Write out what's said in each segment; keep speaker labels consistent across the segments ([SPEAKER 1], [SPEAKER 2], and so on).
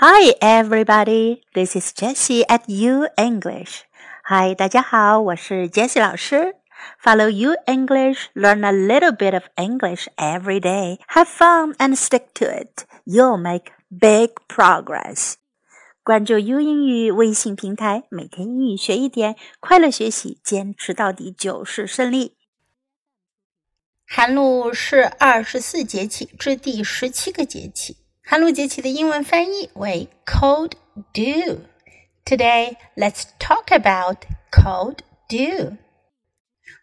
[SPEAKER 1] Hi, everybody. This is Jessie at U English. Hi, 大家好，我是 Jessie 老师。Follow U English, learn a little bit of English every day. Have fun and stick to it. You'll make big progress. 关注 U 英语微信平台，每天英语学一点，快乐学习，坚持到底就是胜利。
[SPEAKER 2] 寒露是二十四节气至第十七个节气。 寒露节气的英文翻译为 cold dew。Today, let's talk about cold dew。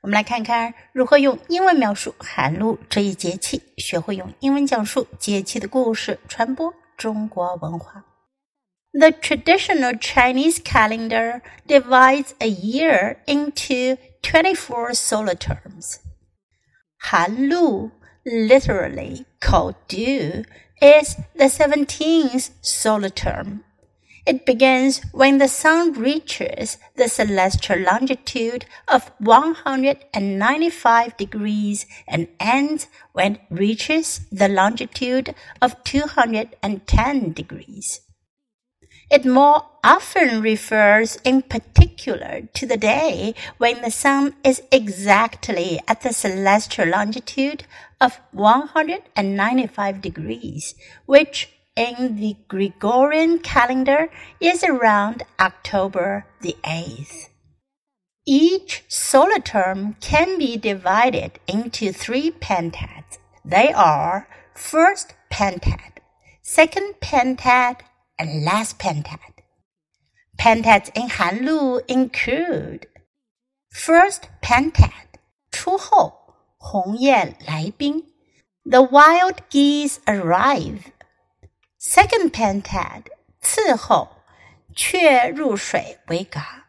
[SPEAKER 2] 我们来看看如何用英文描述寒露这一节气，学会用英文讲述节气的故事，传播中国文化。The traditional Chinese calendar divides a year into 24 solar terms. 寒露 literally called dew is the 17th solar term. It begins when the sun reaches the celestial longitude of 195 degrees and ends when it reaches the longitude of 210 degrees. It more often refers in particular to the day when the sun is exactly at the celestial longitude of 195 degrees, which in the Gregorian calendar is around October the 8th. Each solar term can be divided into three pentads. They are first pentad, second pentad, and last pentad. Pentads in Hanlu include first pentad, 出后，鸿雁来宾, the wild geese arrive. Second pentad, 次后，雀入水为蛤.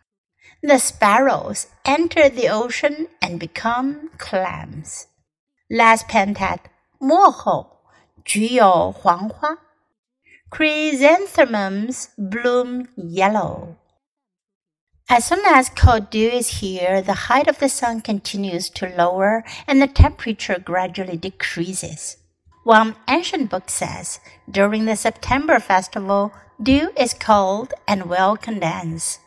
[SPEAKER 2] The sparrows enter the ocean and become clams. Last pentad, 末后，菊有黄花。 Chrysanthemums bloom yellow. As soon as cold dew is here, the height of the sun continues to lower and the temperature gradually decreases. One ancient book says during the September festival, dew is cold and will condense.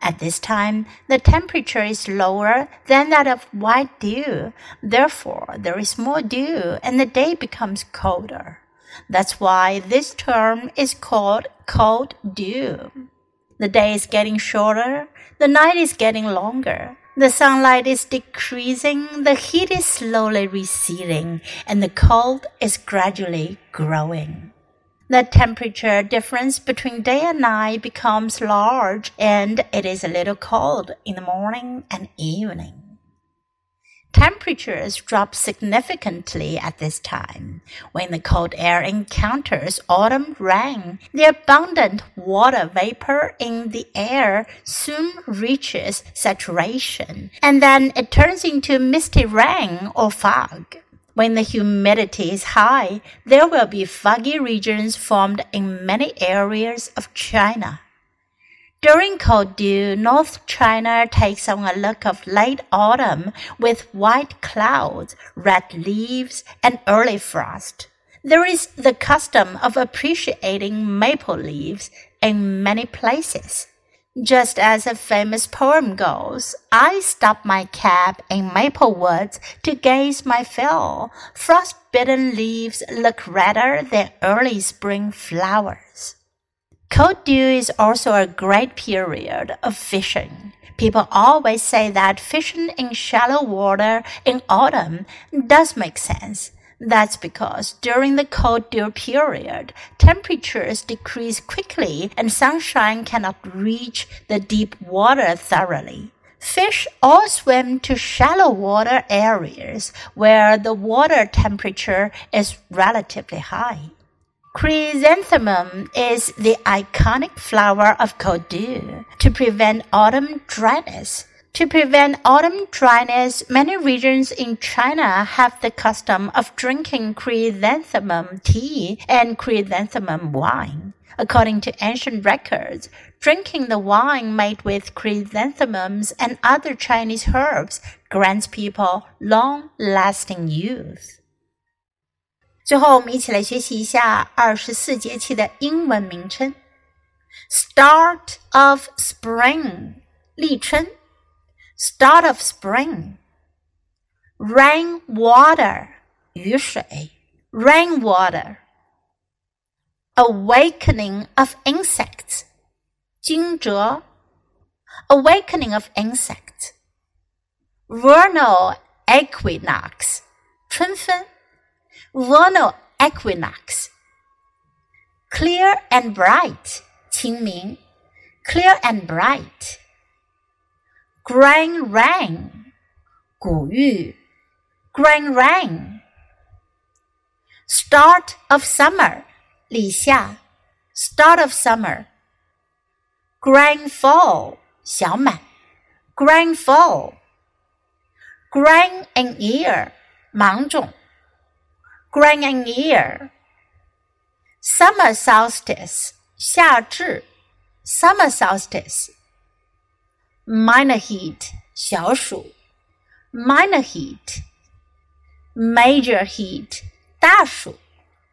[SPEAKER 2] At this time, the temperature is lower than that of white dew. Therefore, there is more dew and the day becomes colder. That's why this term is called cold dew. The day is getting shorter, the night is getting longer. The sunlight is decreasing, the heat is slowly receding, and the cold is gradually growing. The temperature difference between day and night becomes large, and it is a little cold in the morning and evening. Temperatures drop significantly at this time. When the cold air encounters autumn rain, the abundant water vapor in the air soon reaches saturation, and then it turns into misty rain or fog. When the humidity is high, there will be foggy regions formed in many areas of China. During cold dew, North China takes on a look of late autumn with white clouds, red leaves, and early frost. There is the custom of appreciating maple leaves in many places. Just as a famous poem goes, I stop my cab in maple woods to gaze my fill. Frost-bitten leaves look redder than early spring flowers. Cold dew is also a great period of fishing. People always say that fishing in shallow water in autumn does make sense. That's because during the cold dew period, temperatures decrease quickly and sunshine cannot reach the deep water thoroughly. Fish all swim to shallow water areas where the water temperature is relatively high. Chrysanthemum is the iconic flower of dew to prevent autumn dryness. To prevent autumn dryness, many regions in China have the custom of drinking chrysanthemum tea and chrysanthemum wine. According to ancient records, drinking the wine made with chrysanthemums and other Chinese herbs grants people long lasting youth. 最后，我们一起来学习一下二十四节气的英文名称：Start of Spring，立春；Start of Spring，Rain Water，雨水；Rain Water，Awakening of Insects，惊蛰；Awakening of Insects，Vernal Equinox，春分。Vernal equinox. Clear and bright, 清明. Clear and bright. Grain rain, 谷雨. Grain rain. Start of summer, 立夏. Start of summer. Grain full, 小满. Grain full. Grain in ear, 芒种。Grand and year. Summer solstice, 夏至 summer solstice. Minor heat, 小暑 minor heat. Major heat, 大暑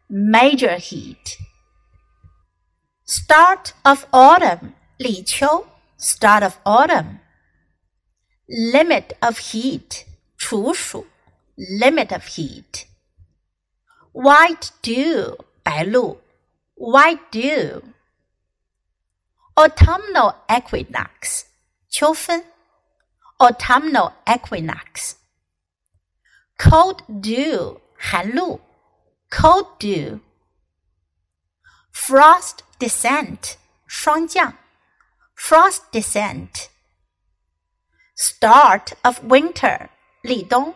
[SPEAKER 2] major heat. Start of autumn, 立秋 start of autumn. Limit of heat, 处暑 limit of heat white dew 白露，white dew。autumnal equinox 秋分，autumnal equinox。cold dew 寒露，cold dew。frost descent 霜降，frost descent。start of winter 立冬，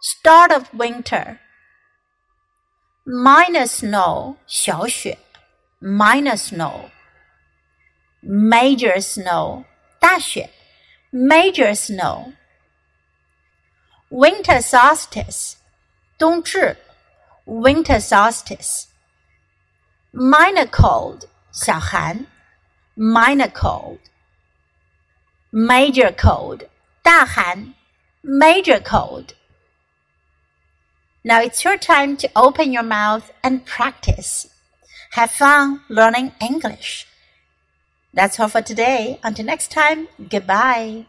[SPEAKER 2] start of winter。 minor snow 小雪，minor snow。major snow 大雪，major snow。winter solstice 冬至，winter solstice。minor cold 小寒，minor cold。major cold 大寒，major cold。Now it's your time to open your mouth and practice. Have fun learning English. That's all for today. Until next time, goodbye.